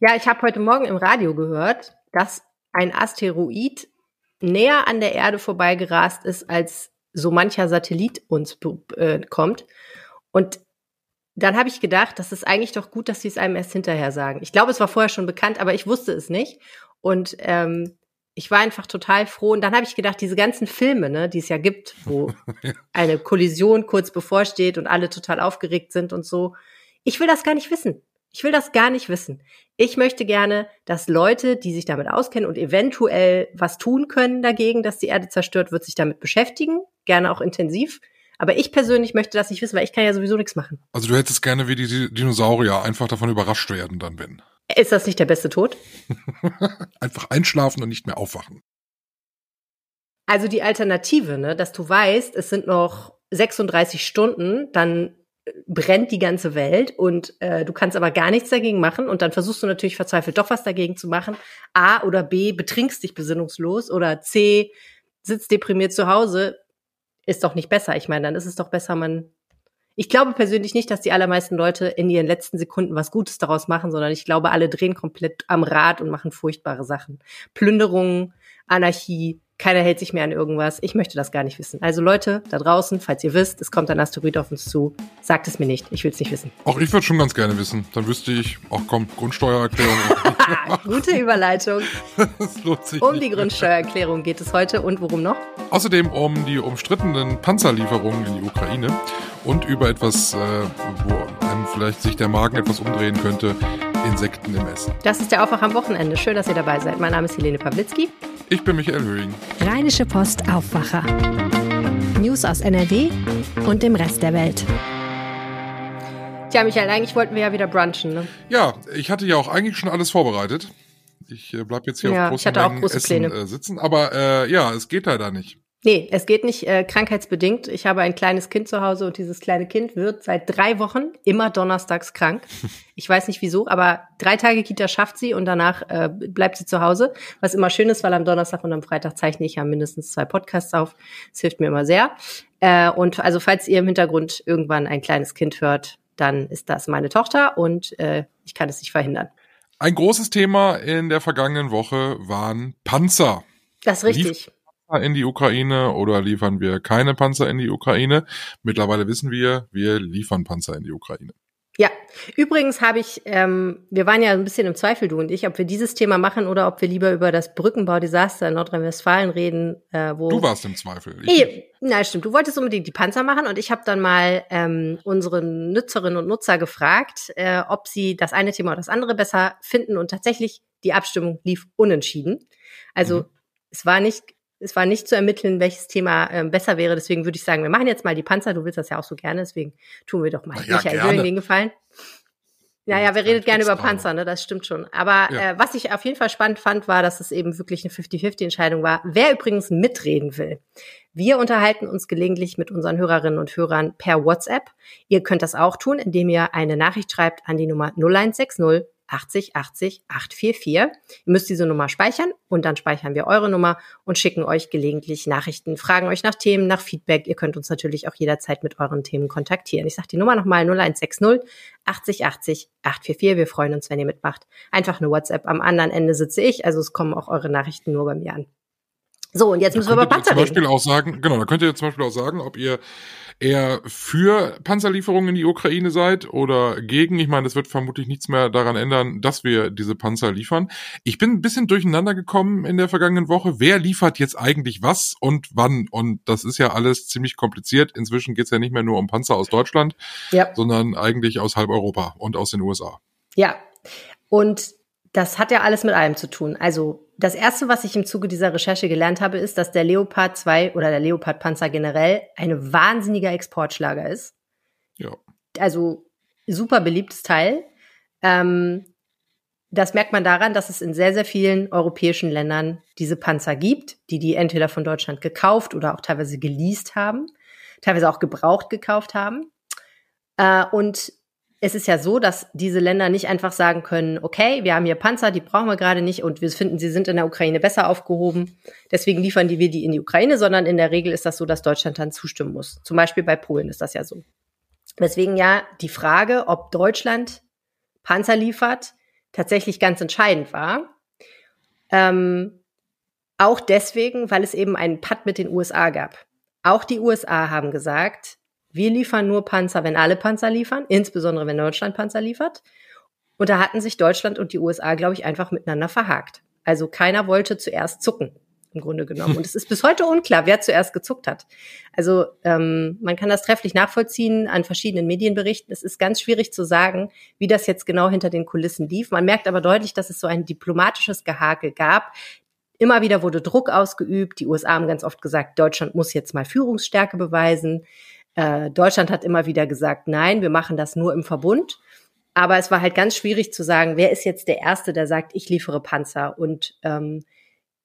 Ja, ich habe heute Morgen im Radio gehört, dass ein Asteroid näher an der Erde vorbeigerast ist, als so mancher Satellit uns äh, kommt. Und dann habe ich gedacht, das ist eigentlich doch gut, dass sie es einem erst hinterher sagen. Ich glaube, es war vorher schon bekannt, aber ich wusste es nicht. Und ähm, ich war einfach total froh. Und dann habe ich gedacht, diese ganzen Filme, ne, die es ja gibt, wo eine Kollision kurz bevorsteht und alle total aufgeregt sind und so. Ich will das gar nicht wissen. Ich will das gar nicht wissen. Ich möchte gerne, dass Leute, die sich damit auskennen und eventuell was tun können dagegen, dass die Erde zerstört wird, sich damit beschäftigen, gerne auch intensiv. Aber ich persönlich möchte das nicht wissen, weil ich kann ja sowieso nichts machen. Also du hättest gerne wie die Dinosaurier einfach davon überrascht werden dann, wenn. Ist das nicht der beste Tod? einfach einschlafen und nicht mehr aufwachen. Also die Alternative, ne, dass du weißt, es sind noch 36 Stunden, dann brennt die ganze Welt und äh, du kannst aber gar nichts dagegen machen und dann versuchst du natürlich verzweifelt doch was dagegen zu machen. A oder B, betrinkst dich besinnungslos oder C, sitzt deprimiert zu Hause, ist doch nicht besser. Ich meine, dann ist es doch besser, man. Ich glaube persönlich nicht, dass die allermeisten Leute in ihren letzten Sekunden was Gutes daraus machen, sondern ich glaube, alle drehen komplett am Rad und machen furchtbare Sachen. Plünderungen, Anarchie, keiner hält sich mehr an irgendwas. Ich möchte das gar nicht wissen. Also Leute da draußen, falls ihr wisst, es kommt ein Asteroid auf uns zu, sagt es mir nicht. Ich will es nicht wissen. Auch ich würde schon ganz gerne wissen. Dann wüsste ich, ach komm, Grundsteuererklärung. Gute Überleitung. das lohnt sich um die Grundsteuererklärung geht es heute und worum noch? Außerdem um die umstrittenen Panzerlieferungen in die Ukraine und über etwas, äh, wo einem vielleicht sich der Magen etwas umdrehen könnte, Insekten im Essen. Das ist der Aufwach am Wochenende. Schön, dass ihr dabei seid. Mein Name ist Helene Pawlitzki. Ich bin Michael Höhing. Rheinische Post Aufwacher. News aus NRW und dem Rest der Welt. Tja, Michael, eigentlich wollten wir ja wieder brunchen, ne? Ja, ich hatte ja auch eigentlich schon alles vorbereitet. Ich äh, bleib jetzt hier ja, auf großen ich hatte auch große Essen, Pläne. Äh, sitzen, aber äh, ja, es geht leider nicht. Nee, es geht nicht äh, krankheitsbedingt. Ich habe ein kleines Kind zu Hause und dieses kleine Kind wird seit drei Wochen immer donnerstags krank. Ich weiß nicht wieso, aber drei Tage Kita schafft sie und danach äh, bleibt sie zu Hause. Was immer schön ist, weil am Donnerstag und am Freitag zeichne ich ja mindestens zwei Podcasts auf. Das hilft mir immer sehr. Äh, und also falls ihr im Hintergrund irgendwann ein kleines Kind hört, dann ist das meine Tochter und äh, ich kann es nicht verhindern. Ein großes Thema in der vergangenen Woche waren Panzer. Das ist richtig in die Ukraine oder liefern wir keine Panzer in die Ukraine? Mittlerweile wissen wir, wir liefern Panzer in die Ukraine. Ja, übrigens habe ich, ähm, wir waren ja ein bisschen im Zweifel, du und ich, ob wir dieses Thema machen oder ob wir lieber über das Brückenbaudesaster in Nordrhein-Westfalen reden. Äh, wo du warst im Zweifel. Ich na stimmt, du wolltest unbedingt die Panzer machen und ich habe dann mal ähm, unsere Nutzerinnen und Nutzer gefragt, äh, ob sie das eine Thema oder das andere besser finden und tatsächlich die Abstimmung lief unentschieden. Also mhm. es war nicht es war nicht zu ermitteln, welches Thema äh, besser wäre. Deswegen würde ich sagen, wir machen jetzt mal die Panzer. Du willst das ja auch so gerne, deswegen tun wir doch mal ja, Michael Höhing den Gefallen. Naja, wir redet gerne über Panzer, ne? Das stimmt schon. Aber ja. äh, was ich auf jeden Fall spannend fand, war, dass es eben wirklich eine 50-50-Entscheidung war. Wer übrigens mitreden will. Wir unterhalten uns gelegentlich mit unseren Hörerinnen und Hörern per WhatsApp. Ihr könnt das auch tun, indem ihr eine Nachricht schreibt an die Nummer 0160 80 80 844. Ihr müsst diese Nummer speichern und dann speichern wir eure Nummer und schicken euch gelegentlich Nachrichten, fragen euch nach Themen, nach Feedback. Ihr könnt uns natürlich auch jederzeit mit euren Themen kontaktieren. Ich sage die Nummer nochmal 0160 80 80 844. Wir freuen uns, wenn ihr mitmacht. Einfach eine WhatsApp. Am anderen Ende sitze ich, also es kommen auch eure Nachrichten nur bei mir an. So, und jetzt müssen wir über Panzer reden. Zum Beispiel auch sagen, genau, da könnt ihr zum Beispiel auch sagen, ob ihr eher für Panzerlieferungen in die Ukraine seid oder gegen. Ich meine, das wird vermutlich nichts mehr daran ändern, dass wir diese Panzer liefern. Ich bin ein bisschen durcheinander gekommen in der vergangenen Woche. Wer liefert jetzt eigentlich was und wann? Und das ist ja alles ziemlich kompliziert. Inzwischen geht's ja nicht mehr nur um Panzer aus Deutschland, ja. sondern eigentlich aus halb Europa und aus den USA. Ja. Und das hat ja alles mit allem zu tun. Also das erste, was ich im Zuge dieser Recherche gelernt habe, ist, dass der Leopard 2 oder der Leopard Panzer generell ein wahnsinniger Exportschlager ist. Ja. Also super beliebtes Teil. Ähm, das merkt man daran, dass es in sehr, sehr vielen europäischen Ländern diese Panzer gibt, die die entweder von Deutschland gekauft oder auch teilweise geleast haben, teilweise auch gebraucht gekauft haben. Äh, und es ist ja so, dass diese Länder nicht einfach sagen können, okay, wir haben hier Panzer, die brauchen wir gerade nicht und wir finden, sie sind in der Ukraine besser aufgehoben, deswegen liefern die wir die in die Ukraine, sondern in der Regel ist das so, dass Deutschland dann zustimmen muss. Zum Beispiel bei Polen ist das ja so. Deswegen ja die Frage, ob Deutschland Panzer liefert, tatsächlich ganz entscheidend war. Ähm, auch deswegen, weil es eben einen Patt mit den USA gab. Auch die USA haben gesagt, wir liefern nur Panzer, wenn alle Panzer liefern, insbesondere wenn Deutschland Panzer liefert. Und da hatten sich Deutschland und die USA, glaube ich, einfach miteinander verhakt. Also keiner wollte zuerst zucken, im Grunde genommen. Und es ist bis heute unklar, wer zuerst gezuckt hat. Also ähm, man kann das trefflich nachvollziehen an verschiedenen Medienberichten. Es ist ganz schwierig zu sagen, wie das jetzt genau hinter den Kulissen lief. Man merkt aber deutlich, dass es so ein diplomatisches Gehakel gab. Immer wieder wurde Druck ausgeübt. Die USA haben ganz oft gesagt, Deutschland muss jetzt mal Führungsstärke beweisen. Äh, Deutschland hat immer wieder gesagt, nein, wir machen das nur im Verbund. Aber es war halt ganz schwierig zu sagen, wer ist jetzt der Erste, der sagt, ich liefere Panzer. Und ähm,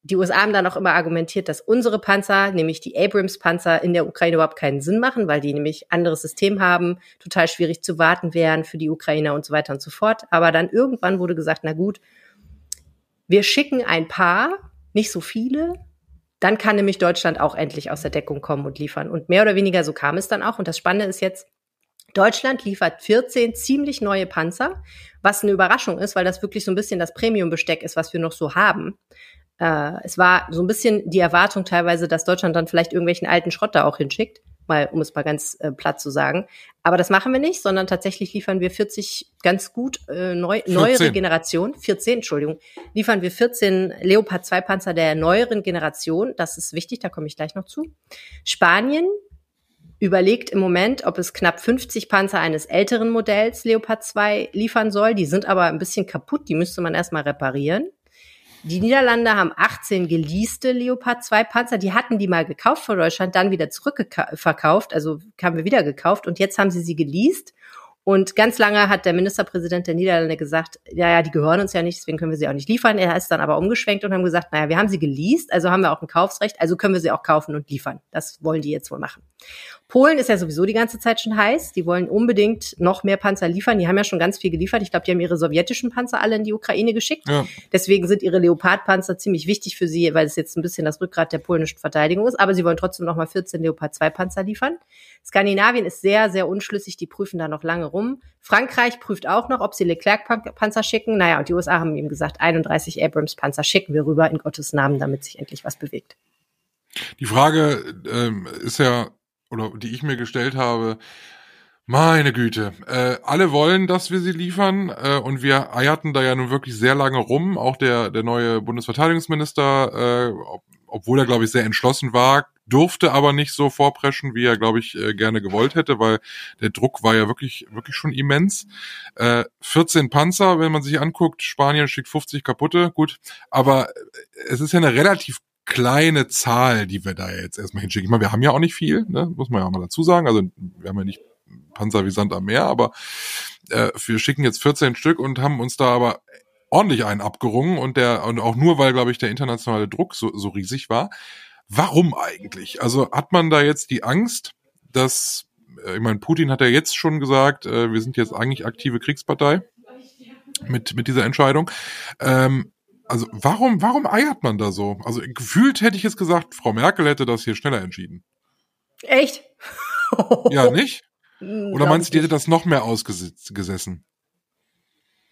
die USA haben dann auch immer argumentiert, dass unsere Panzer, nämlich die Abrams-Panzer, in der Ukraine überhaupt keinen Sinn machen, weil die nämlich anderes System haben, total schwierig zu warten wären für die Ukrainer und so weiter und so fort. Aber dann irgendwann wurde gesagt, na gut, wir schicken ein paar, nicht so viele, dann kann nämlich Deutschland auch endlich aus der Deckung kommen und liefern. Und mehr oder weniger so kam es dann auch. Und das Spannende ist jetzt, Deutschland liefert 14 ziemlich neue Panzer, was eine Überraschung ist, weil das wirklich so ein bisschen das Premium-Besteck ist, was wir noch so haben. Äh, es war so ein bisschen die Erwartung teilweise, dass Deutschland dann vielleicht irgendwelchen alten Schrott da auch hinschickt mal, um es mal ganz äh, platt zu sagen. Aber das machen wir nicht, sondern tatsächlich liefern wir 40 ganz gut äh, neu, neuere Generation, 14, Entschuldigung, liefern wir 14 Leopard 2 Panzer der neueren Generation. Das ist wichtig, da komme ich gleich noch zu. Spanien überlegt im Moment, ob es knapp 50 Panzer eines älteren Modells Leopard 2 liefern soll. Die sind aber ein bisschen kaputt, die müsste man erstmal reparieren. Die Niederlande haben 18 geleaste Leopard 2 Panzer. Die hatten die mal gekauft von Deutschland, dann wieder zurückverkauft. Also haben wir wieder gekauft und jetzt haben sie sie geleast und ganz lange hat der Ministerpräsident der Niederlande gesagt, ja, ja, die gehören uns ja nicht, deswegen können wir sie auch nicht liefern. Er ist dann aber umgeschwenkt und haben gesagt, naja, wir haben sie geleast, also haben wir auch ein Kaufsrecht, also können wir sie auch kaufen und liefern. Das wollen die jetzt wohl machen. Polen ist ja sowieso die ganze Zeit schon heiß. Die wollen unbedingt noch mehr Panzer liefern. Die haben ja schon ganz viel geliefert. Ich glaube, die haben ihre sowjetischen Panzer alle in die Ukraine geschickt. Ja. Deswegen sind ihre Leopard-Panzer ziemlich wichtig für sie, weil es jetzt ein bisschen das Rückgrat der polnischen Verteidigung ist. Aber sie wollen trotzdem noch mal 14 Leopard-2-Panzer liefern. Skandinavien ist sehr, sehr unschlüssig. Die prüfen da noch lange rum. Frankreich prüft auch noch, ob sie Leclerc-Panzer schicken. Naja, und die USA haben ihm gesagt, 31 Abrams-Panzer schicken wir rüber in Gottes Namen, damit sich endlich was bewegt. Die Frage ähm, ist ja, oder die ich mir gestellt habe, meine Güte, äh, alle wollen, dass wir sie liefern äh, und wir eierten da ja nun wirklich sehr lange rum. Auch der, der neue Bundesverteidigungsminister, äh, ob, obwohl er, glaube ich, sehr entschlossen war, durfte aber nicht so vorpreschen, wie er, glaube ich, äh, gerne gewollt hätte, weil der Druck war ja wirklich, wirklich schon immens. Äh, 14 Panzer, wenn man sich anguckt, Spanien schickt 50 kaputte, gut, aber es ist ja eine relativ kleine Zahl, die wir da jetzt erstmal hinschicken. Ich meine, wir haben ja auch nicht viel, ne? muss man ja auch mal dazu sagen. Also wir haben ja nicht Panzer wie Sand am Meer, aber äh, wir schicken jetzt 14 Stück und haben uns da aber ordentlich einen abgerungen und der und auch nur weil glaube ich der internationale Druck so, so riesig war Warum eigentlich? Also hat man da jetzt die Angst, dass, äh, ich meine, Putin hat ja jetzt schon gesagt, äh, wir sind jetzt eigentlich aktive Kriegspartei mit, mit dieser Entscheidung. Ähm, also warum, warum eiert man da so? Also gefühlt hätte ich jetzt gesagt, Frau Merkel hätte das hier schneller entschieden. Echt? ja, nicht? Hm, Oder meinst du, die hätte das noch mehr ausgesessen?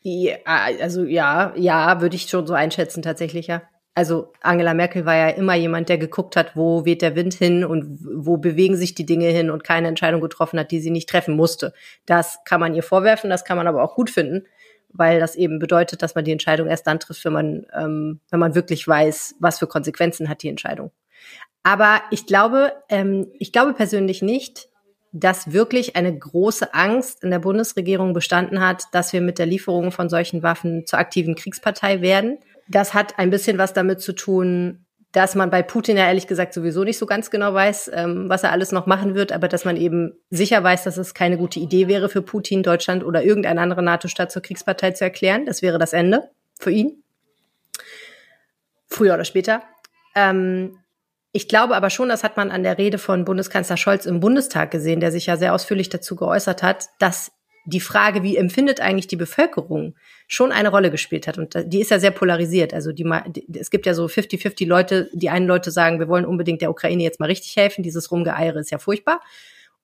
Ja, also ja, ja, würde ich schon so einschätzen tatsächlich, ja also Angela Merkel war ja immer jemand, der geguckt hat, wo weht der Wind hin und wo bewegen sich die Dinge hin und keine Entscheidung getroffen hat, die sie nicht treffen musste. Das kann man ihr vorwerfen, das kann man aber auch gut finden, weil das eben bedeutet, dass man die Entscheidung erst dann trifft, wenn man, ähm, wenn man wirklich weiß, was für Konsequenzen hat die Entscheidung. Aber ich glaube, ähm, ich glaube persönlich nicht, dass wirklich eine große Angst in der Bundesregierung bestanden hat, dass wir mit der Lieferung von solchen Waffen zur aktiven Kriegspartei werden das hat ein bisschen was damit zu tun, dass man bei Putin ja ehrlich gesagt sowieso nicht so ganz genau weiß, ähm, was er alles noch machen wird, aber dass man eben sicher weiß, dass es keine gute Idee wäre für Putin, Deutschland oder irgendeine andere NATO-Staat zur Kriegspartei zu erklären. Das wäre das Ende für ihn. Früher oder später. Ähm, ich glaube aber schon, das hat man an der Rede von Bundeskanzler Scholz im Bundestag gesehen, der sich ja sehr ausführlich dazu geäußert hat, dass die Frage, wie empfindet eigentlich die Bevölkerung, schon eine Rolle gespielt hat. Und die ist ja sehr polarisiert. Also die, es gibt ja so 50-50 Leute, die einen Leute sagen, wir wollen unbedingt der Ukraine jetzt mal richtig helfen. Dieses Rumgeeiere ist ja furchtbar.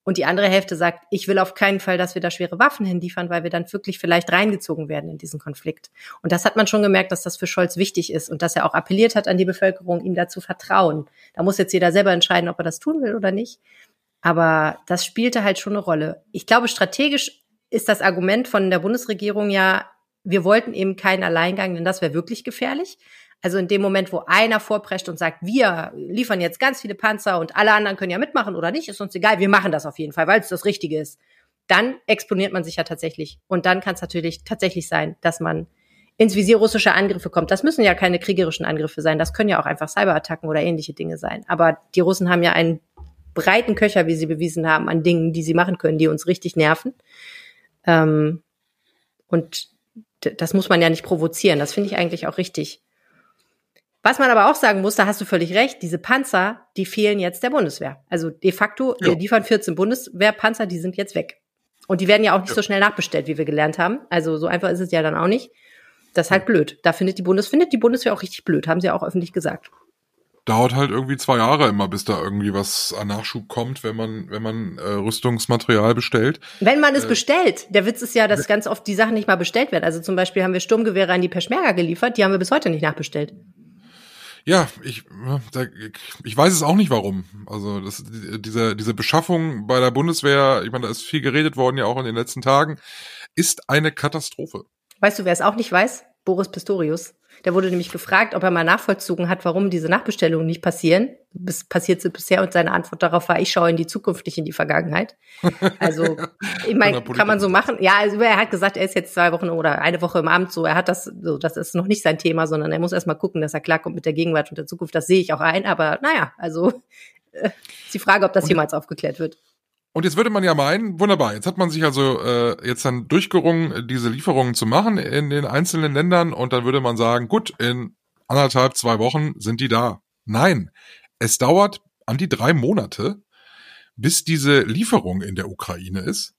Und die andere Hälfte sagt, ich will auf keinen Fall, dass wir da schwere Waffen hinliefern, weil wir dann wirklich vielleicht reingezogen werden in diesen Konflikt. Und das hat man schon gemerkt, dass das für Scholz wichtig ist und dass er auch appelliert hat an die Bevölkerung, ihm dazu vertrauen. Da muss jetzt jeder selber entscheiden, ob er das tun will oder nicht. Aber das spielte halt schon eine Rolle. Ich glaube, strategisch ist das Argument von der Bundesregierung ja, wir wollten eben keinen Alleingang, denn das wäre wirklich gefährlich. Also in dem Moment, wo einer vorprescht und sagt, wir liefern jetzt ganz viele Panzer und alle anderen können ja mitmachen oder nicht, ist uns egal, wir machen das auf jeden Fall, weil es das Richtige ist. Dann exponiert man sich ja tatsächlich. Und dann kann es natürlich tatsächlich sein, dass man ins Visier russischer Angriffe kommt. Das müssen ja keine kriegerischen Angriffe sein. Das können ja auch einfach Cyberattacken oder ähnliche Dinge sein. Aber die Russen haben ja einen breiten Köcher, wie sie bewiesen haben, an Dingen, die sie machen können, die uns richtig nerven. Ähm, und das muss man ja nicht provozieren. Das finde ich eigentlich auch richtig. Was man aber auch sagen muss, da hast du völlig recht, diese Panzer, die fehlen jetzt der Bundeswehr. Also de facto, ja. wir liefern 14 Bundeswehrpanzer, die sind jetzt weg. Und die werden ja auch nicht ja. so schnell nachbestellt, wie wir gelernt haben. Also so einfach ist es ja dann auch nicht. Das ist halt blöd. Da findet die Bundes findet die Bundeswehr auch richtig blöd, haben sie auch öffentlich gesagt. Dauert halt irgendwie zwei Jahre immer, bis da irgendwie was an Nachschub kommt, wenn man wenn man äh, Rüstungsmaterial bestellt. Wenn man es äh, bestellt. Der Witz ist ja, dass ganz oft die Sachen nicht mal bestellt werden. Also zum Beispiel haben wir Sturmgewehre an die Peschmerga geliefert, die haben wir bis heute nicht nachbestellt. Ja, ich, ich weiß es auch nicht warum. Also das, diese, diese Beschaffung bei der Bundeswehr, ich meine, da ist viel geredet worden ja auch in den letzten Tagen, ist eine Katastrophe. Weißt du, wer es auch nicht weiß? Boris Pistorius. Der wurde nämlich gefragt, ob er mal nachvollzogen hat, warum diese Nachbestellungen nicht passieren. Bis, passiert sie bisher und seine Antwort darauf war, ich schaue in die Zukunft, nicht in die Vergangenheit. Also, ich meine, kann man so machen. Ja, also er hat gesagt, er ist jetzt zwei Wochen oder eine Woche im Amt so, er hat das, so, das ist noch nicht sein Thema, sondern er muss erst mal gucken, dass er klarkommt mit der Gegenwart und der Zukunft. Das sehe ich auch ein, aber naja, also äh, ist die Frage, ob das jemals aufgeklärt wird. Und jetzt würde man ja meinen, wunderbar, jetzt hat man sich also äh, jetzt dann durchgerungen, diese Lieferungen zu machen in den einzelnen Ländern und dann würde man sagen, gut, in anderthalb, zwei Wochen sind die da. Nein, es dauert an die drei Monate, bis diese Lieferung in der Ukraine ist,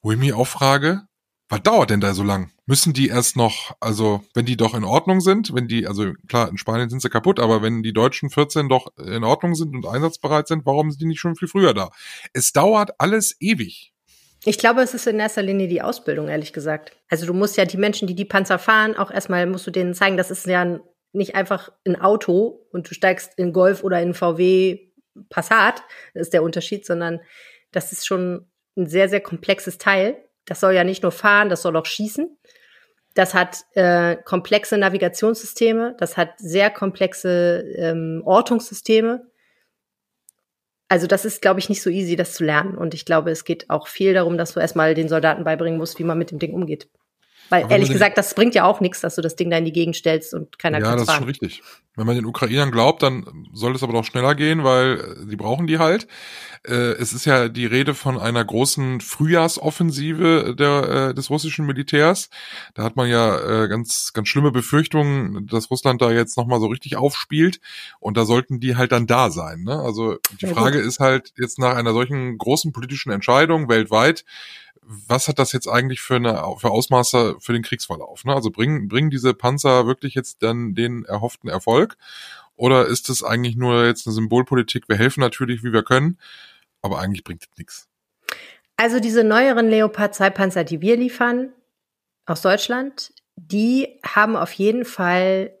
wo ich mich auch frage, was dauert denn da so lang? Müssen die erst noch, also wenn die doch in Ordnung sind, wenn die, also klar, in Spanien sind sie kaputt, aber wenn die deutschen 14 doch in Ordnung sind und einsatzbereit sind, warum sind die nicht schon viel früher da? Es dauert alles ewig. Ich glaube, es ist in erster Linie die Ausbildung, ehrlich gesagt. Also du musst ja die Menschen, die die Panzer fahren, auch erstmal musst du denen zeigen, das ist ja nicht einfach ein Auto und du steigst in Golf oder in VW Passat, ist der Unterschied, sondern das ist schon ein sehr, sehr komplexes Teil das soll ja nicht nur fahren, das soll auch schießen. Das hat äh, komplexe Navigationssysteme, das hat sehr komplexe ähm, Ortungssysteme. Also das ist, glaube ich, nicht so easy, das zu lernen. Und ich glaube, es geht auch viel darum, dass du erstmal den Soldaten beibringen musst, wie man mit dem Ding umgeht. Weil ehrlich gesagt, das bringt ja auch nichts, dass du das Ding da in die Gegend stellst und keiner kann Ja, das fahren. ist schon richtig. Wenn man den Ukrainern glaubt, dann soll es aber doch schneller gehen, weil äh, sie brauchen die halt. Äh, es ist ja die Rede von einer großen Frühjahrsoffensive der, äh, des russischen Militärs. Da hat man ja ganz, ganz schlimme Befürchtungen, dass Russland da jetzt nochmal so richtig aufspielt. Und da sollten die halt dann da sein. Ne? Also die Frage ist halt jetzt nach einer solchen großen politischen Entscheidung weltweit, was hat das jetzt eigentlich für eine für Ausmaße für den Kriegsverlauf? Ne? Also bringen bringen diese Panzer wirklich jetzt dann den erhofften Erfolg? Oder ist es eigentlich nur jetzt eine Symbolpolitik? Wir helfen natürlich, wie wir können, aber eigentlich bringt es nichts. Also diese neueren Leopard 2 Panzer, die wir liefern aus Deutschland, die haben auf jeden Fall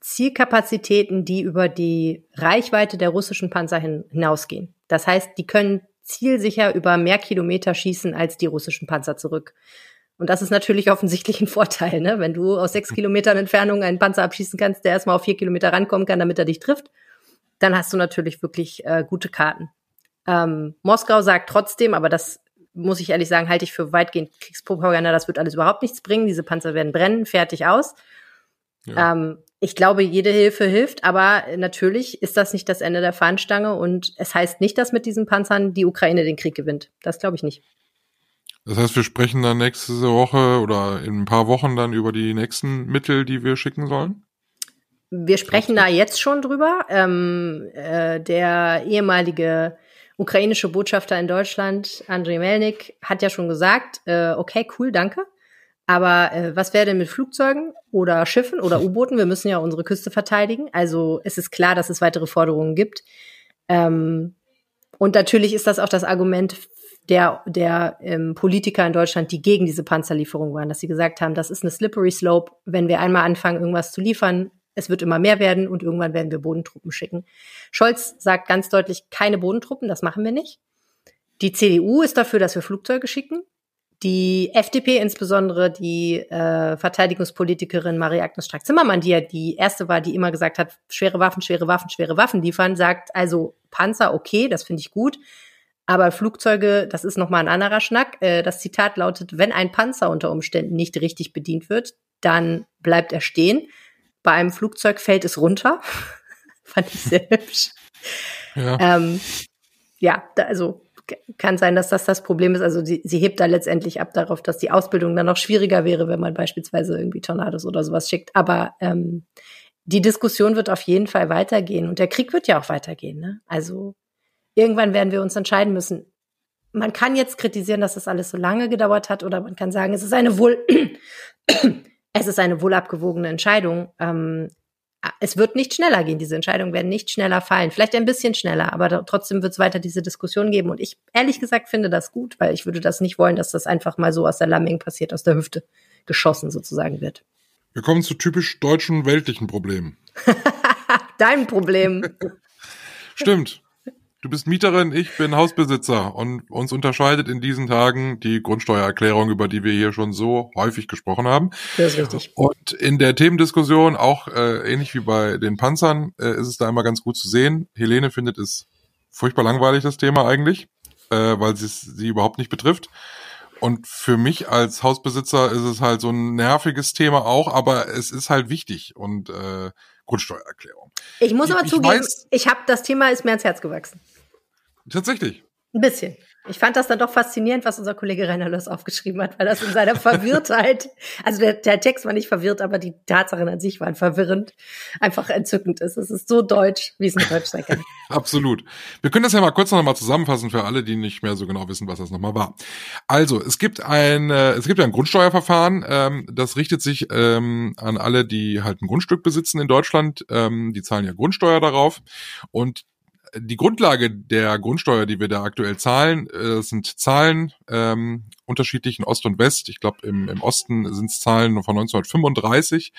Zielkapazitäten, die über die Reichweite der russischen Panzer hin, hinausgehen. Das heißt, die können zielsicher über mehr Kilometer schießen als die russischen Panzer zurück. Und das ist natürlich offensichtlich ein Vorteil, ne? Wenn du aus sechs Kilometern Entfernung einen Panzer abschießen kannst, der erstmal auf vier Kilometer rankommen kann, damit er dich trifft, dann hast du natürlich wirklich äh, gute Karten. Ähm, Moskau sagt trotzdem, aber das muss ich ehrlich sagen, halte ich für weitgehend Kriegspropaganda, das wird alles überhaupt nichts bringen. Diese Panzer werden brennen, fertig aus. Ja. Ähm, ich glaube, jede Hilfe hilft, aber natürlich ist das nicht das Ende der Fahnenstange und es heißt nicht, dass mit diesen Panzern die Ukraine den Krieg gewinnt. Das glaube ich nicht. Das heißt, wir sprechen dann nächste Woche oder in ein paar Wochen dann über die nächsten Mittel, die wir schicken sollen? Wir sprechen da jetzt schon drüber. Ähm, äh, der ehemalige ukrainische Botschafter in Deutschland, Andrei Melnik, hat ja schon gesagt, äh, okay, cool, danke. Aber äh, was wäre denn mit Flugzeugen oder Schiffen oder U-Booten? Wir müssen ja unsere Küste verteidigen. Also es ist klar, dass es weitere Forderungen gibt. Ähm, und natürlich ist das auch das Argument der, der ähm, Politiker in Deutschland, die gegen diese Panzerlieferung waren, dass sie gesagt haben, das ist eine slippery slope, wenn wir einmal anfangen, irgendwas zu liefern, es wird immer mehr werden und irgendwann werden wir Bodentruppen schicken. Scholz sagt ganz deutlich, keine Bodentruppen, das machen wir nicht. Die CDU ist dafür, dass wir Flugzeuge schicken. Die FDP, insbesondere die äh, Verteidigungspolitikerin Marie-Agnes Strack-Zimmermann, die ja die erste war, die immer gesagt hat, schwere Waffen, schwere Waffen, schwere Waffen liefern, sagt also Panzer, okay, das finde ich gut. Aber Flugzeuge, das ist nochmal ein anderer Schnack. Äh, das Zitat lautet, wenn ein Panzer unter Umständen nicht richtig bedient wird, dann bleibt er stehen. Bei einem Flugzeug fällt es runter. Fand ich sehr hübsch. Ja, ähm, ja da, also kann sein, dass das das Problem ist. Also sie, sie hebt da letztendlich ab darauf, dass die Ausbildung dann noch schwieriger wäre, wenn man beispielsweise irgendwie Tornados oder sowas schickt. Aber ähm, die Diskussion wird auf jeden Fall weitergehen und der Krieg wird ja auch weitergehen. Ne? Also irgendwann werden wir uns entscheiden müssen. Man kann jetzt kritisieren, dass das alles so lange gedauert hat, oder man kann sagen, es ist eine wohl es ist eine wohlabgewogene Entscheidung. Ähm, es wird nicht schneller gehen. Diese Entscheidungen werden nicht schneller fallen. Vielleicht ein bisschen schneller, aber trotzdem wird es weiter diese Diskussion geben. Und ich ehrlich gesagt finde das gut, weil ich würde das nicht wollen, dass das einfach mal so aus der Lamming passiert, aus der Hüfte geschossen sozusagen wird. Wir kommen zu typisch deutschen weltlichen Problemen. Dein Problem. Stimmt. Du bist Mieterin, ich bin Hausbesitzer und uns unterscheidet in diesen Tagen die Grundsteuererklärung, über die wir hier schon so häufig gesprochen haben. Das ist richtig. Und in der Themendiskussion, auch äh, ähnlich wie bei den Panzern, äh, ist es da immer ganz gut zu sehen. Helene findet es furchtbar langweilig, das Thema eigentlich, äh, weil sie sie überhaupt nicht betrifft. Und für mich als Hausbesitzer ist es halt so ein nerviges Thema auch, aber es ist halt wichtig und äh, Grundsteuererklärung. Ich muss aber ich zugeben, weiß, ich habe das Thema ist mir ans Herz gewachsen. Tatsächlich. Ein bisschen. Ich fand das dann doch faszinierend, was unser Kollege Rainer Löss aufgeschrieben hat, weil das in seiner Verwirrtheit, also der, der Text war nicht verwirrt, aber die Tatsachen an sich waren verwirrend, einfach entzückend ist. Es ist so deutsch, wie es in Deutsch sein kann. Absolut. Wir können das ja mal kurz noch mal zusammenfassen für alle, die nicht mehr so genau wissen, was das nochmal war. Also, es gibt ein, äh, es gibt ein Grundsteuerverfahren, ähm, das richtet sich ähm, an alle, die halt ein Grundstück besitzen in Deutschland. Ähm, die zahlen ja Grundsteuer darauf und die Grundlage der Grundsteuer, die wir da aktuell zahlen, äh, sind Zahlen ähm, unterschiedlichen Ost und West. Ich glaube, im, im Osten sind es Zahlen von 1935,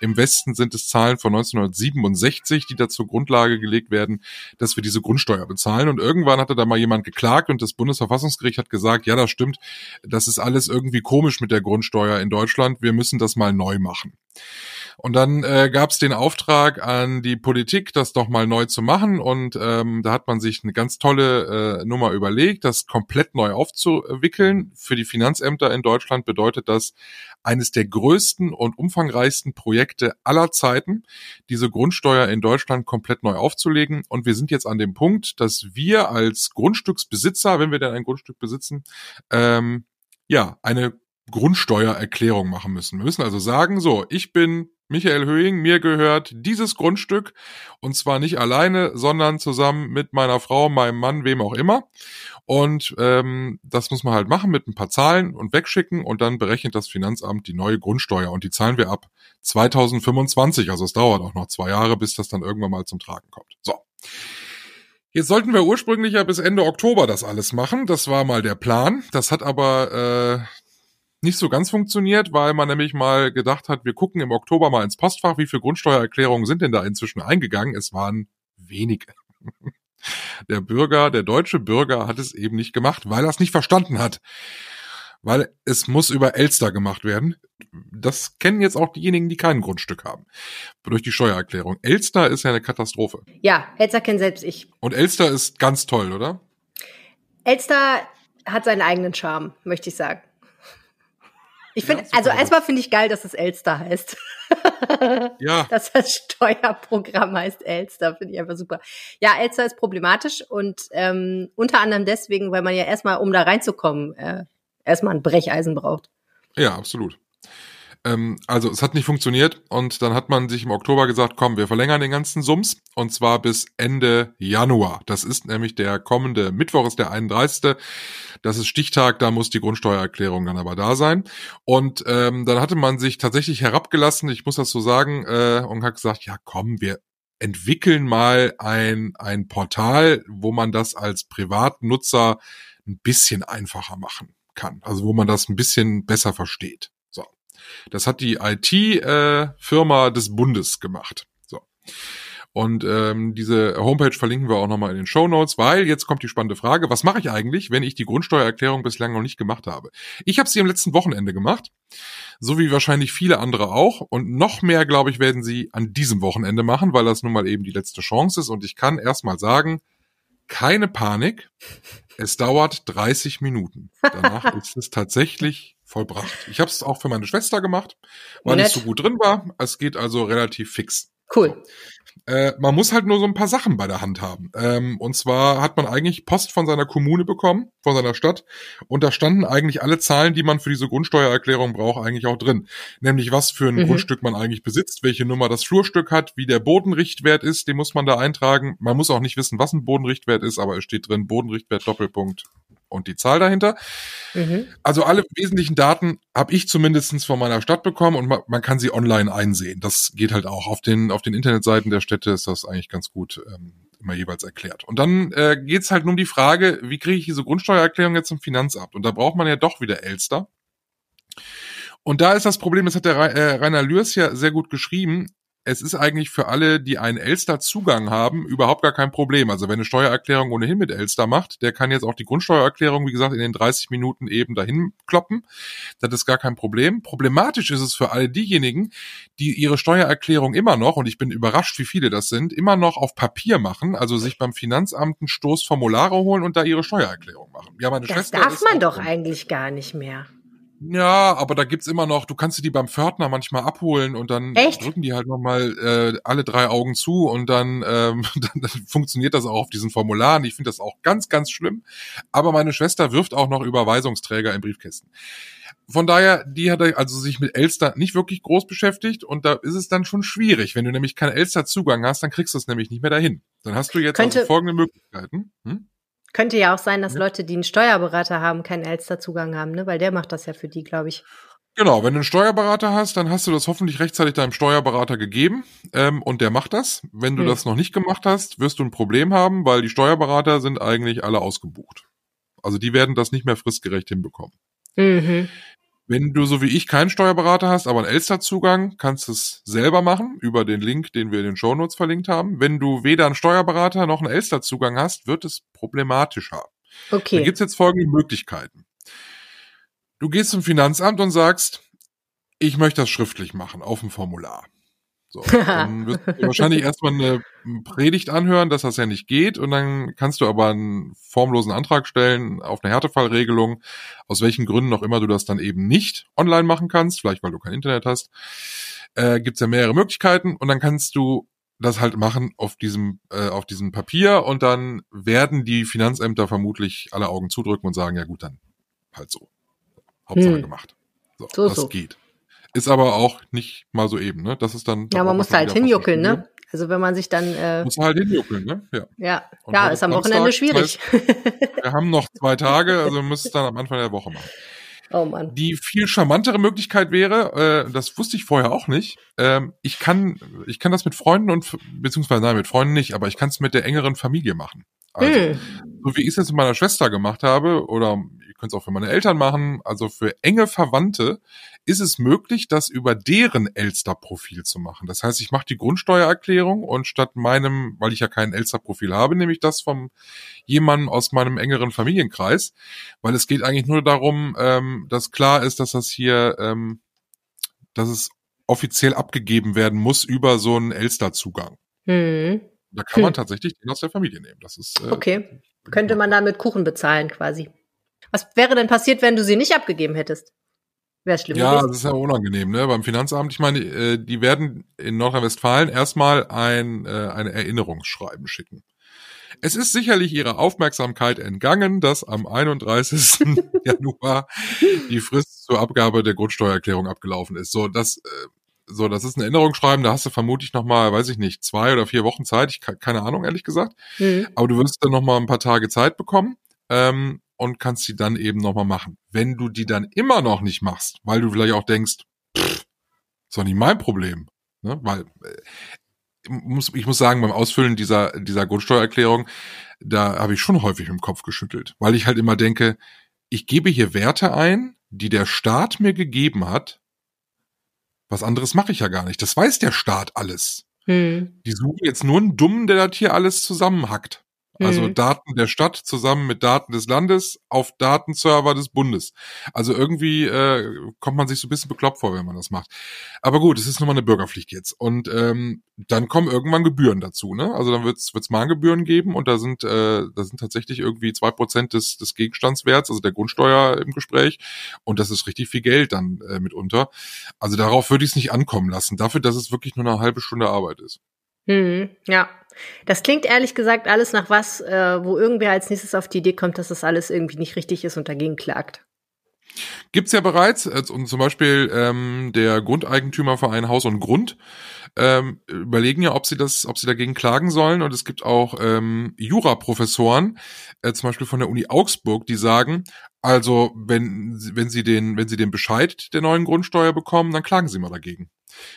im Westen sind es Zahlen von 1967, die dazu Grundlage gelegt werden, dass wir diese Grundsteuer bezahlen. Und irgendwann hatte da mal jemand geklagt und das Bundesverfassungsgericht hat gesagt, ja, das stimmt, das ist alles irgendwie komisch mit der Grundsteuer in Deutschland, wir müssen das mal neu machen. Und dann äh, gab es den Auftrag an die Politik, das doch mal neu zu machen. Und ähm, da hat man sich eine ganz tolle äh, Nummer überlegt, das komplett neu aufzuwickeln. Für die Finanzämter in Deutschland bedeutet das eines der größten und umfangreichsten Projekte aller Zeiten, diese Grundsteuer in Deutschland komplett neu aufzulegen. Und wir sind jetzt an dem Punkt, dass wir als Grundstücksbesitzer, wenn wir denn ein Grundstück besitzen, ähm, ja, eine Grundsteuererklärung machen müssen. Wir müssen also sagen, so, ich bin Michael Höhing, mir gehört dieses Grundstück und zwar nicht alleine, sondern zusammen mit meiner Frau, meinem Mann, wem auch immer. Und ähm, das muss man halt machen mit ein paar Zahlen und wegschicken und dann berechnet das Finanzamt die neue Grundsteuer und die zahlen wir ab 2025. Also es dauert auch noch zwei Jahre, bis das dann irgendwann mal zum Tragen kommt. So. Jetzt sollten wir ursprünglich ja bis Ende Oktober das alles machen. Das war mal der Plan. Das hat aber äh, nicht so ganz funktioniert, weil man nämlich mal gedacht hat, wir gucken im Oktober mal ins Postfach, wie viele Grundsteuererklärungen sind denn da inzwischen eingegangen. Es waren wenige. Der Bürger, der deutsche Bürger hat es eben nicht gemacht, weil er es nicht verstanden hat. Weil es muss über Elster gemacht werden. Das kennen jetzt auch diejenigen, die kein Grundstück haben. Durch die Steuererklärung. Elster ist ja eine Katastrophe. Ja, Elster kennt selbst ich. Und Elster ist ganz toll, oder? Elster hat seinen eigenen Charme, möchte ich sagen. Ich finde, ja, also erstmal finde ich geil, dass es Elster heißt. ja. Dass das Steuerprogramm heißt Elster, finde ich einfach super. Ja, Elster ist problematisch und ähm, unter anderem deswegen, weil man ja erstmal, um da reinzukommen, äh, erstmal ein Brecheisen braucht. Ja, absolut. Ähm, also es hat nicht funktioniert und dann hat man sich im Oktober gesagt, komm, wir verlängern den ganzen Sums und zwar bis Ende Januar. Das ist nämlich der kommende Mittwoch, ist der 31. Das ist Stichtag, da muss die Grundsteuererklärung dann aber da sein. Und ähm, dann hatte man sich tatsächlich herabgelassen, ich muss das so sagen, äh, und hat gesagt, ja komm, wir entwickeln mal ein, ein Portal, wo man das als Privatnutzer ein bisschen einfacher machen kann. Also wo man das ein bisschen besser versteht. Das hat die IT-Firma äh, des Bundes gemacht. So. Und ähm, diese Homepage verlinken wir auch nochmal in den Show Notes, weil jetzt kommt die spannende Frage, was mache ich eigentlich, wenn ich die Grundsteuererklärung bislang noch nicht gemacht habe? Ich habe sie am letzten Wochenende gemacht, so wie wahrscheinlich viele andere auch. Und noch mehr, glaube ich, werden sie an diesem Wochenende machen, weil das nun mal eben die letzte Chance ist. Und ich kann erstmal sagen, keine Panik. Es dauert 30 Minuten. Danach ist es tatsächlich vollbracht. Ich habe es auch für meine Schwester gemacht, weil Nett. ich so gut drin war. Es geht also relativ fix. Cool. Äh, man muss halt nur so ein paar Sachen bei der Hand haben. Ähm, und zwar hat man eigentlich Post von seiner Kommune bekommen, von seiner Stadt. Und da standen eigentlich alle Zahlen, die man für diese Grundsteuererklärung braucht, eigentlich auch drin. Nämlich was für ein mhm. Grundstück man eigentlich besitzt, welche Nummer das Flurstück hat, wie der Bodenrichtwert ist, den muss man da eintragen. Man muss auch nicht wissen, was ein Bodenrichtwert ist, aber es steht drin Bodenrichtwert Doppelpunkt und die Zahl dahinter. Mhm. Also alle wesentlichen Daten habe ich zumindestens von meiner Stadt bekommen und man, man, kann sie online einsehen. Das geht halt auch. Auf den, auf den Internetseiten der Städte ist das eigentlich ganz gut ähm, immer jeweils erklärt. Und dann äh, geht es halt nur um die Frage, wie kriege ich diese Grundsteuererklärung jetzt zum Finanzamt? Und da braucht man ja doch wieder Elster. Und da ist das Problem, das hat der äh, Rainer Lürs ja sehr gut geschrieben, es ist eigentlich für alle, die einen Elster-Zugang haben, überhaupt gar kein Problem. Also wenn eine Steuererklärung ohnehin mit Elster macht, der kann jetzt auch die Grundsteuererklärung, wie gesagt, in den 30 Minuten eben dahin kloppen. Das ist gar kein Problem. Problematisch ist es für alle diejenigen, die ihre Steuererklärung immer noch, und ich bin überrascht, wie viele das sind, immer noch auf Papier machen, also sich beim Finanzamt einen Stoß Formulare holen und da ihre Steuererklärung machen. Ja, meine das Schwester darf man doch eigentlich gar nicht mehr. Ja, aber da gibt's immer noch, du kannst die beim Pförtner manchmal abholen und dann Echt? drücken die halt nochmal äh, alle drei Augen zu und dann, ähm, dann, dann funktioniert das auch auf diesen Formularen. Ich finde das auch ganz, ganz schlimm. Aber meine Schwester wirft auch noch Überweisungsträger in Briefkästen. Von daher, die hat also sich mit Elster nicht wirklich groß beschäftigt und da ist es dann schon schwierig. Wenn du nämlich keinen Elster-Zugang hast, dann kriegst du es nämlich nicht mehr dahin. Dann hast du jetzt also folgende Möglichkeiten. Hm? Könnte ja auch sein, dass Leute, die einen Steuerberater haben, keinen Elster-Zugang haben, ne? Weil der macht das ja für die, glaube ich. Genau, wenn du einen Steuerberater hast, dann hast du das hoffentlich rechtzeitig deinem Steuerberater gegeben ähm, und der macht das. Wenn du hm. das noch nicht gemacht hast, wirst du ein Problem haben, weil die Steuerberater sind eigentlich alle ausgebucht. Also die werden das nicht mehr fristgerecht hinbekommen. Mhm. Wenn du so wie ich keinen Steuerberater hast, aber einen Elster-Zugang, kannst du es selber machen über den Link, den wir in den Shownotes verlinkt haben. Wenn du weder einen Steuerberater noch einen Elster-Zugang hast, wird es problematischer. Okay. Da gibt's jetzt folgende Möglichkeiten. Du gehst zum Finanzamt und sagst, ich möchte das schriftlich machen auf dem Formular. So, dann wirst du wahrscheinlich erstmal eine Predigt anhören, dass das ja nicht geht und dann kannst du aber einen formlosen Antrag stellen auf eine Härtefallregelung, aus welchen Gründen auch immer du das dann eben nicht online machen kannst, vielleicht weil du kein Internet hast. Äh, Gibt ja mehrere Möglichkeiten und dann kannst du das halt machen auf diesem äh, auf diesem Papier und dann werden die Finanzämter vermutlich alle Augen zudrücken und sagen ja gut dann halt so Hauptsache hm. gemacht so, so das so. geht ist aber auch nicht mal so eben, ne? Das ist dann. Ja, man muss halt hinjuckeln, ne? Also wenn man sich dann. Äh, muss halt hinjuckeln, ne? Ja. Ja, ja ist am Wochenende schwierig. Heißt, wir haben noch zwei Tage, also wir müssen es dann am Anfang der Woche machen. Oh Mann. Die viel charmantere Möglichkeit wäre, äh, das wusste ich vorher auch nicht. Ähm, ich kann, ich kann das mit Freunden und beziehungsweise nein, mit Freunden nicht, aber ich kann es mit der engeren Familie machen. Also, hm. so wie ich es jetzt mit meiner Schwester gemacht habe, oder ihr könnt es auch für meine Eltern machen, also für enge Verwandte, ist es möglich, das über deren Elster-Profil zu machen. Das heißt, ich mache die Grundsteuererklärung und statt meinem, weil ich ja kein Elster-Profil habe, nehme ich das vom jemandem aus meinem engeren Familienkreis, weil es geht eigentlich nur darum, ähm, dass klar ist, dass das hier, ähm, dass es offiziell abgegeben werden muss über so einen Elster-Zugang. Hm. Da kann man hm. tatsächlich den aus der Familie nehmen. Das ist äh, okay. Könnte man dann mit Kuchen bezahlen quasi. Was wäre denn passiert, wenn du sie nicht abgegeben hättest? Wäre schlimm. Ja, das ist ja unangenehm, ne? Beim Finanzamt, ich meine, äh, die werden in Nordrhein-Westfalen erstmal ein äh, eine Erinnerungsschreiben schicken. Es ist sicherlich ihrer Aufmerksamkeit entgangen, dass am 31. Januar die Frist zur Abgabe der Grundsteuererklärung abgelaufen ist. So, das äh, so, das ist ein Erinnerungsschreiben, da hast du vermutlich noch mal, weiß ich nicht, zwei oder vier Wochen Zeit. Ich keine Ahnung, ehrlich gesagt. Mhm. Aber du wirst dann noch mal ein paar Tage Zeit bekommen ähm, und kannst sie dann eben noch mal machen. Wenn du die dann immer noch nicht machst, weil du vielleicht auch denkst, pff, ist doch nicht mein Problem, ne? Weil äh, muss, ich muss sagen, beim Ausfüllen dieser, dieser Grundsteuererklärung, da habe ich schon häufig im Kopf geschüttelt, weil ich halt immer denke, ich gebe hier Werte ein, die der Staat mir gegeben hat. Was anderes mache ich ja gar nicht. Das weiß der Staat alles. Hm. Die suchen jetzt nur einen Dummen, der das hier alles zusammenhackt. Also mhm. Daten der Stadt zusammen mit Daten des Landes auf Datenserver des Bundes. Also irgendwie äh, kommt man sich so ein bisschen bekloppt vor, wenn man das macht. Aber gut, es ist nun mal eine Bürgerpflicht jetzt. Und ähm, dann kommen irgendwann Gebühren dazu. Ne? Also dann wird es Mahngebühren geben und da sind äh, da sind tatsächlich irgendwie zwei Prozent des, des Gegenstandswerts, also der Grundsteuer im Gespräch. Und das ist richtig viel Geld dann äh, mitunter. Also darauf würde ich es nicht ankommen lassen. Dafür, dass es wirklich nur eine halbe Stunde Arbeit ist. Hm, ja, das klingt ehrlich gesagt alles nach was, äh, wo irgendwer als nächstes auf die Idee kommt, dass das alles irgendwie nicht richtig ist und dagegen klagt. Gibt's ja bereits, und zum Beispiel ähm, der Grundeigentümerverein Haus und Grund ähm, überlegen ja, ob sie das, ob sie dagegen klagen sollen. Und es gibt auch ähm, Juraprofessoren, äh, zum Beispiel von der Uni Augsburg, die sagen, also wenn, wenn sie den, wenn sie den Bescheid der neuen Grundsteuer bekommen, dann klagen sie mal dagegen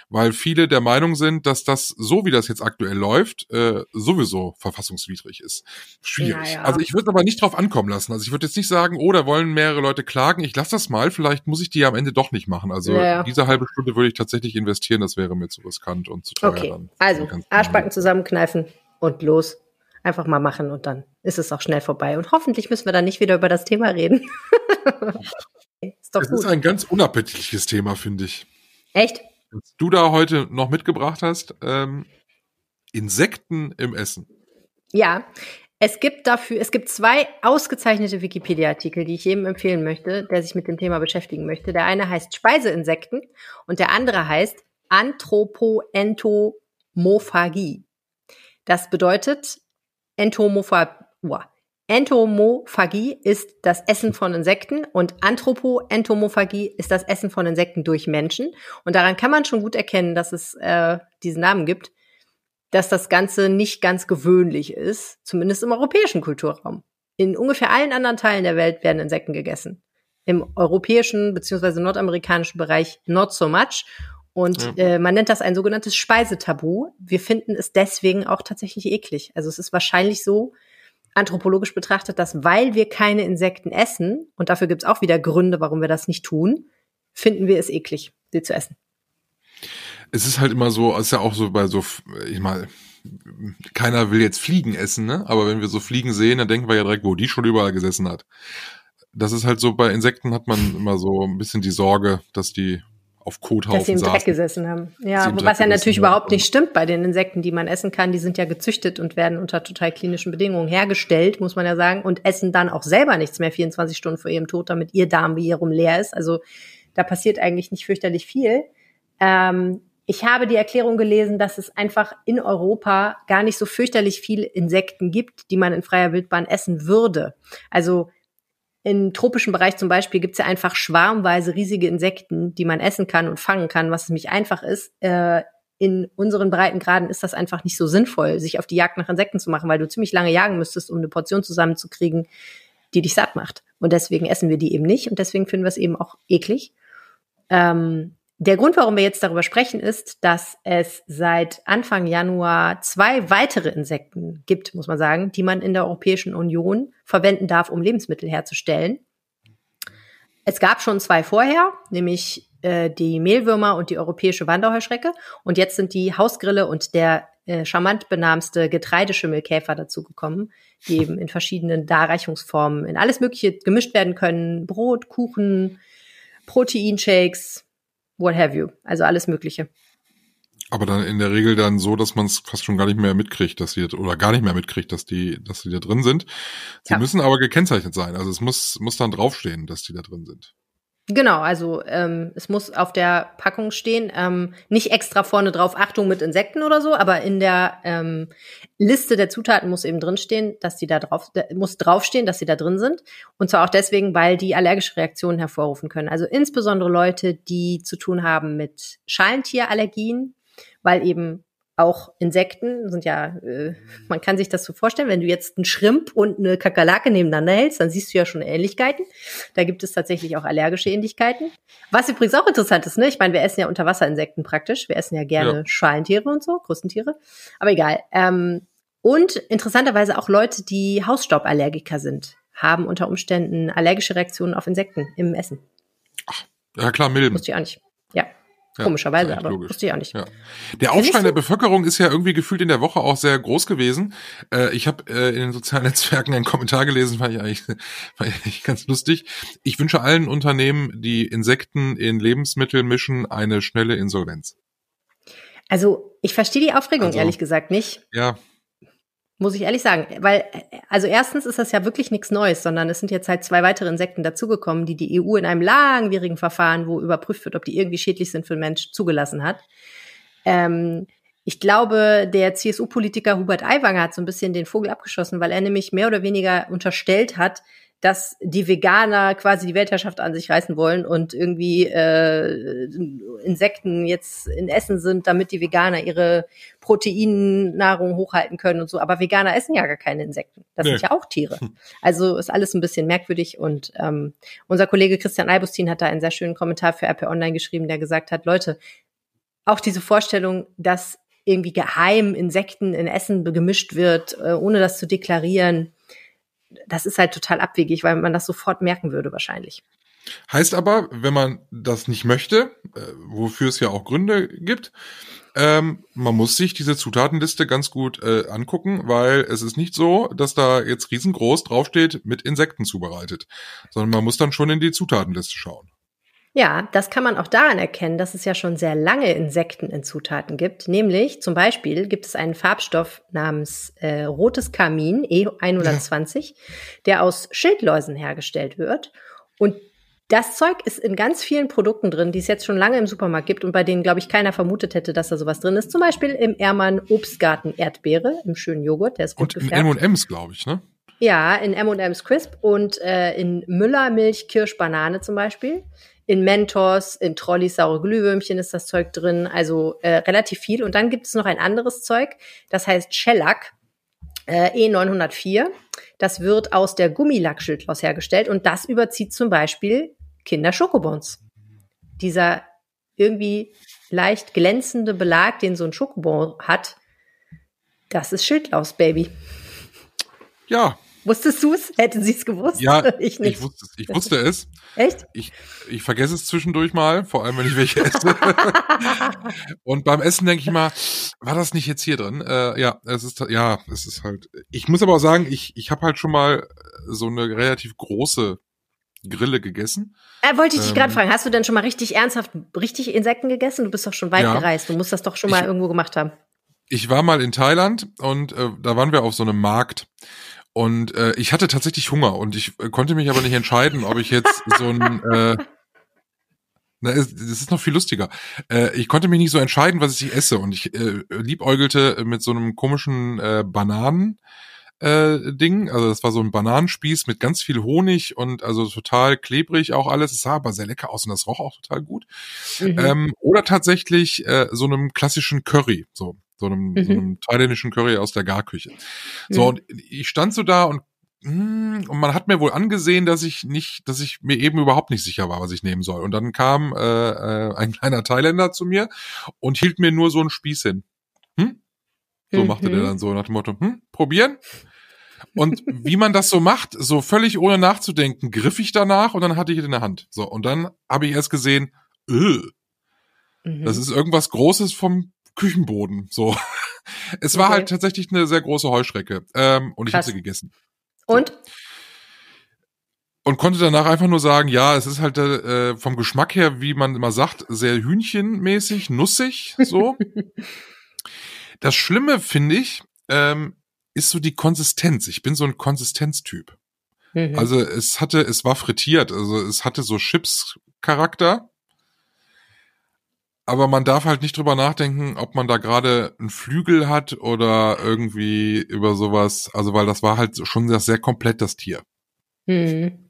weil viele der Meinung sind, dass das, so wie das jetzt aktuell läuft, äh, sowieso verfassungswidrig ist. Schwierig. Ja, ja. Also ich würde aber nicht drauf ankommen lassen. Also ich würde jetzt nicht sagen, oh, da wollen mehrere Leute klagen, ich lasse das mal, vielleicht muss ich die am Ende doch nicht machen. Also ja, diese halbe Stunde würde ich tatsächlich investieren, das wäre mir zu riskant und zu teuer. Okay, dann. also Arschbacken zusammenkneifen und los. Einfach mal machen und dann ist es auch schnell vorbei. Und hoffentlich müssen wir dann nicht wieder über das Thema reden. ist doch es gut. ist ein ganz unappetitliches Thema, finde ich. Echt? Was du da heute noch mitgebracht hast, ähm, Insekten im Essen. Ja, es gibt dafür, es gibt zwei ausgezeichnete Wikipedia-Artikel, die ich jedem empfehlen möchte, der sich mit dem Thema beschäftigen möchte. Der eine heißt Speiseinsekten und der andere heißt Anthropoentomophagie. Das bedeutet Entomophagie. Entomophagie ist das Essen von Insekten und Anthropoentomophagie ist das Essen von Insekten durch Menschen. Und daran kann man schon gut erkennen, dass es äh, diesen Namen gibt, dass das Ganze nicht ganz gewöhnlich ist, zumindest im europäischen Kulturraum. In ungefähr allen anderen Teilen der Welt werden Insekten gegessen. Im europäischen bzw. nordamerikanischen Bereich not so much. Und ja. äh, man nennt das ein sogenanntes Speisetabu. Wir finden es deswegen auch tatsächlich eklig. Also es ist wahrscheinlich so, anthropologisch betrachtet, dass weil wir keine Insekten essen, und dafür gibt es auch wieder Gründe, warum wir das nicht tun, finden wir es eklig, sie zu essen. Es ist halt immer so, es ist ja auch so bei so, ich mal, keiner will jetzt Fliegen essen, ne? Aber wenn wir so Fliegen sehen, dann denken wir ja direkt, wo die schon überall gesessen hat. Das ist halt so, bei Insekten hat man immer so ein bisschen die Sorge, dass die auf Kothaufen Dass sie im Dreck gesessen haben. Ja, was ja natürlich überhaupt nicht stimmt bei den Insekten, die man essen kann. Die sind ja gezüchtet und werden unter total klinischen Bedingungen hergestellt, muss man ja sagen, und essen dann auch selber nichts mehr 24 Stunden vor ihrem Tod, damit ihr Darm wiederum leer ist. Also da passiert eigentlich nicht fürchterlich viel. Ähm, ich habe die Erklärung gelesen, dass es einfach in Europa gar nicht so fürchterlich viele Insekten gibt, die man in freier Wildbahn essen würde. Also im tropischen Bereich zum Beispiel gibt's ja einfach schwarmweise riesige Insekten, die man essen kann und fangen kann, was nämlich einfach ist. Äh, in unseren Breitengraden ist das einfach nicht so sinnvoll, sich auf die Jagd nach Insekten zu machen, weil du ziemlich lange jagen müsstest, um eine Portion zusammenzukriegen, die dich satt macht. Und deswegen essen wir die eben nicht und deswegen finden wir es eben auch eklig. Ähm, der Grund, warum wir jetzt darüber sprechen, ist, dass es seit Anfang Januar zwei weitere Insekten gibt, muss man sagen, die man in der Europäischen Union verwenden darf, um Lebensmittel herzustellen. Es gab schon zwei vorher, nämlich äh, die Mehlwürmer und die europäische Wanderheuschrecke. Und jetzt sind die Hausgrille und der äh, charmant benamste Getreideschimmelkäfer dazugekommen, die eben in verschiedenen Darreichungsformen in alles Mögliche gemischt werden können. Brot, Kuchen, Proteinshakes, what have you. Also alles Mögliche. Aber dann in der Regel dann so, dass man es fast schon gar nicht mehr mitkriegt, dass sie oder gar nicht mehr mitkriegt, dass die, dass die da drin sind. Sie ja. müssen aber gekennzeichnet sein. Also es muss, muss dann draufstehen, dass die da drin sind. Genau, also ähm, es muss auf der Packung stehen, ähm, nicht extra vorne drauf Achtung mit Insekten oder so, aber in der ähm, Liste der Zutaten muss eben drinstehen, dass die da drauf muss draufstehen, dass sie da drin sind und zwar auch deswegen, weil die allergische Reaktionen hervorrufen können. Also insbesondere Leute, die zu tun haben mit Schalentierallergien, weil eben auch Insekten sind ja, äh, man kann sich das so vorstellen, wenn du jetzt einen Schrimp und eine Kakerlake nebeneinander hältst, dann siehst du ja schon Ähnlichkeiten. Da gibt es tatsächlich auch allergische Ähnlichkeiten. Was übrigens auch interessant ist, ne? Ich meine, wir essen ja Unterwasserinsekten praktisch. Wir essen ja gerne ja. Schalentiere und so, Krustentiere. Aber egal. Ähm, und interessanterweise auch Leute, die Hausstauballergiker sind, haben unter Umständen allergische Reaktionen auf Insekten im Essen. Ach, ja klar, Milben. Wusste ich auch nicht. Ja. Komischerweise, aber logisch. wusste ich auch nicht. Ja. Der Aufschrei der Bevölkerung ist ja irgendwie gefühlt in der Woche auch sehr groß gewesen. Äh, ich habe äh, in den sozialen Netzwerken einen Kommentar gelesen, fand ich eigentlich, fand ich eigentlich ganz lustig. Ich wünsche allen Unternehmen, die Insekten in Lebensmittel mischen, eine schnelle Insolvenz. Also ich verstehe die Aufregung also, ehrlich gesagt nicht. Ja, muss ich ehrlich sagen. Weil, also erstens ist das ja wirklich nichts Neues, sondern es sind jetzt halt zwei weitere Insekten dazugekommen, die die EU in einem langwierigen Verfahren, wo überprüft wird, ob die irgendwie schädlich sind für den Mensch, zugelassen hat. Ähm, ich glaube, der CSU-Politiker Hubert Aiwanger hat so ein bisschen den Vogel abgeschossen, weil er nämlich mehr oder weniger unterstellt hat, dass die Veganer quasi die Weltherrschaft an sich reißen wollen und irgendwie äh, Insekten jetzt in Essen sind, damit die Veganer ihre Proteinnahrung hochhalten können und so. Aber Veganer essen ja gar keine Insekten. Das nee. sind ja auch Tiere. Also ist alles ein bisschen merkwürdig. Und ähm, unser Kollege Christian Albustin hat da einen sehr schönen Kommentar für RP Online geschrieben, der gesagt hat, Leute, auch diese Vorstellung, dass irgendwie geheim Insekten in Essen gemischt wird, äh, ohne das zu deklarieren, das ist halt total abwegig, weil man das sofort merken würde wahrscheinlich. Heißt aber, wenn man das nicht möchte, äh, wofür es ja auch Gründe gibt, ähm, man muss sich diese Zutatenliste ganz gut äh, angucken, weil es ist nicht so, dass da jetzt riesengroß draufsteht, mit Insekten zubereitet, sondern man muss dann schon in die Zutatenliste schauen. Ja, das kann man auch daran erkennen, dass es ja schon sehr lange Insekten in Zutaten gibt. Nämlich zum Beispiel gibt es einen Farbstoff namens äh, rotes Kamin E120, ja. der aus Schildläusen hergestellt wird. Und das Zeug ist in ganz vielen Produkten drin, die es jetzt schon lange im Supermarkt gibt und bei denen, glaube ich, keiner vermutet hätte, dass da sowas drin ist. Zum Beispiel im Ermann Obstgarten Erdbeere, im schönen Joghurt, der ist gut und gefärbt. in M&M's, glaube ich, ne? Ja, in M&M's Crisp und äh, in Müller Milch Kirsch Banane zum Beispiel in Mentos, in Trolleys saure Glühwürmchen ist das Zeug drin, also äh, relativ viel. Und dann gibt es noch ein anderes Zeug, das heißt Shellac äh, E904. Das wird aus der Gummilackschildlaus hergestellt und das überzieht zum Beispiel Kinder-Schokobons. Dieser irgendwie leicht glänzende Belag, den so ein Schokobon hat, das ist Schildlaus, Baby. Ja, Wusstest du es? Hätten sie es gewusst? Ja, ich nicht. Ich wusste, ich wusste es. Echt? Ich, ich vergesse es zwischendurch mal, vor allem wenn ich welche esse. und beim Essen denke ich mal, war das nicht jetzt hier drin? Äh, ja, es ist ja, es ist halt. Ich muss aber auch sagen, ich ich habe halt schon mal so eine relativ große Grille gegessen. Äh, wollte ich dich ähm, gerade fragen, hast du denn schon mal richtig ernsthaft richtig Insekten gegessen? Du bist doch schon weit ja, gereist, du musst das doch schon mal ich, irgendwo gemacht haben. Ich war mal in Thailand und äh, da waren wir auf so einem Markt und äh, ich hatte tatsächlich Hunger und ich äh, konnte mich aber nicht entscheiden, ob ich jetzt so ein äh, na, das ist noch viel lustiger. Äh, ich konnte mich nicht so entscheiden, was ich esse. Und ich äh, liebäugelte mit so einem komischen äh, Bananen. Äh, Ding, also das war so ein Bananenspieß mit ganz viel Honig und also total klebrig auch alles. Es sah aber sehr lecker aus und das roch auch total gut. Mhm. Ähm, oder tatsächlich äh, so einem klassischen Curry, so so einem, mhm. so einem thailändischen Curry aus der Garküche. So, mhm. und ich stand so da und hm, und man hat mir wohl angesehen, dass ich nicht, dass ich mir eben überhaupt nicht sicher war, was ich nehmen soll. Und dann kam äh, äh, ein kleiner Thailänder zu mir und hielt mir nur so einen Spieß hin. Hm? So mhm. machte der dann so nach dem Motto, hm, probieren? Und wie man das so macht, so völlig ohne nachzudenken, griff ich danach und dann hatte ich es in der Hand. So, und dann habe ich erst gesehen, öh, das ist irgendwas Großes vom Küchenboden. So. Es war halt tatsächlich eine sehr große Heuschrecke. Ähm, und ich habe sie gegessen. So. Und? Und konnte danach einfach nur sagen, ja, es ist halt äh, vom Geschmack her, wie man immer sagt, sehr hühnchenmäßig, nussig, so. das Schlimme, finde ich, ähm, ist so die Konsistenz. Ich bin so ein Konsistenztyp. Mhm. Also es hatte, es war frittiert, also es hatte so Chips-Charakter aber man darf halt nicht drüber nachdenken, ob man da gerade einen Flügel hat oder irgendwie über sowas. Also, weil das war halt schon sehr, sehr komplett das Tier. Hm.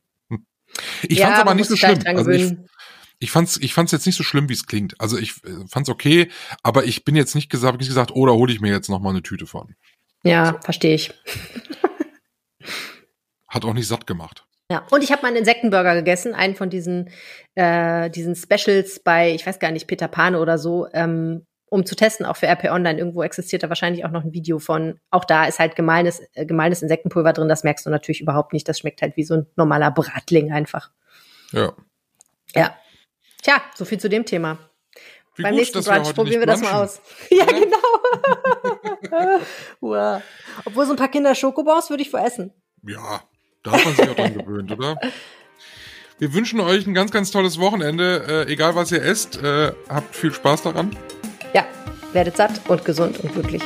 Ich ja, fand es aber nicht so schlimm. Also ich, ich fand's, ich fand's jetzt nicht so schlimm, wie es klingt. Also ich äh, fand's okay, aber ich bin jetzt nicht gesagt, nicht gesagt, oh, da hole ich mir jetzt noch mal eine Tüte von. Ja, so. verstehe ich. Hat auch nicht satt gemacht. Ja, und ich habe mal einen Insektenburger gegessen, einen von diesen, äh, diesen Specials bei, ich weiß gar nicht, Peter Pan oder so, ähm, um zu testen, auch für RP Online. Irgendwo existiert da wahrscheinlich auch noch ein Video von. Auch da ist halt gemeines, äh, gemeines Insektenpulver drin. Das merkst du natürlich überhaupt nicht. Das schmeckt halt wie so ein normaler Bratling einfach. Ja. Ja. Tja, so viel zu dem Thema. Wie Beim gut, nächsten Brunch probieren wir das mal aus. Ja, genau. wow. Obwohl so ein paar Kinder Schokobons würde ich vor essen. Ja, da hat man sich auch dran gewöhnt, oder? Wir wünschen euch ein ganz, ganz tolles Wochenende. Äh, egal, was ihr esst, äh, habt viel Spaß daran. Ja, werdet satt und gesund und glücklich.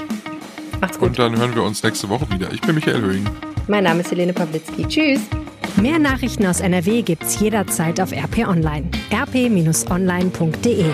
Macht's gut. Und dann hören wir uns nächste Woche wieder. Ich bin Michael Höhing. Mein Name ist Helene Pawlitzki. Tschüss. Mehr Nachrichten aus NRW gibt's jederzeit auf RP Online. rp-online.de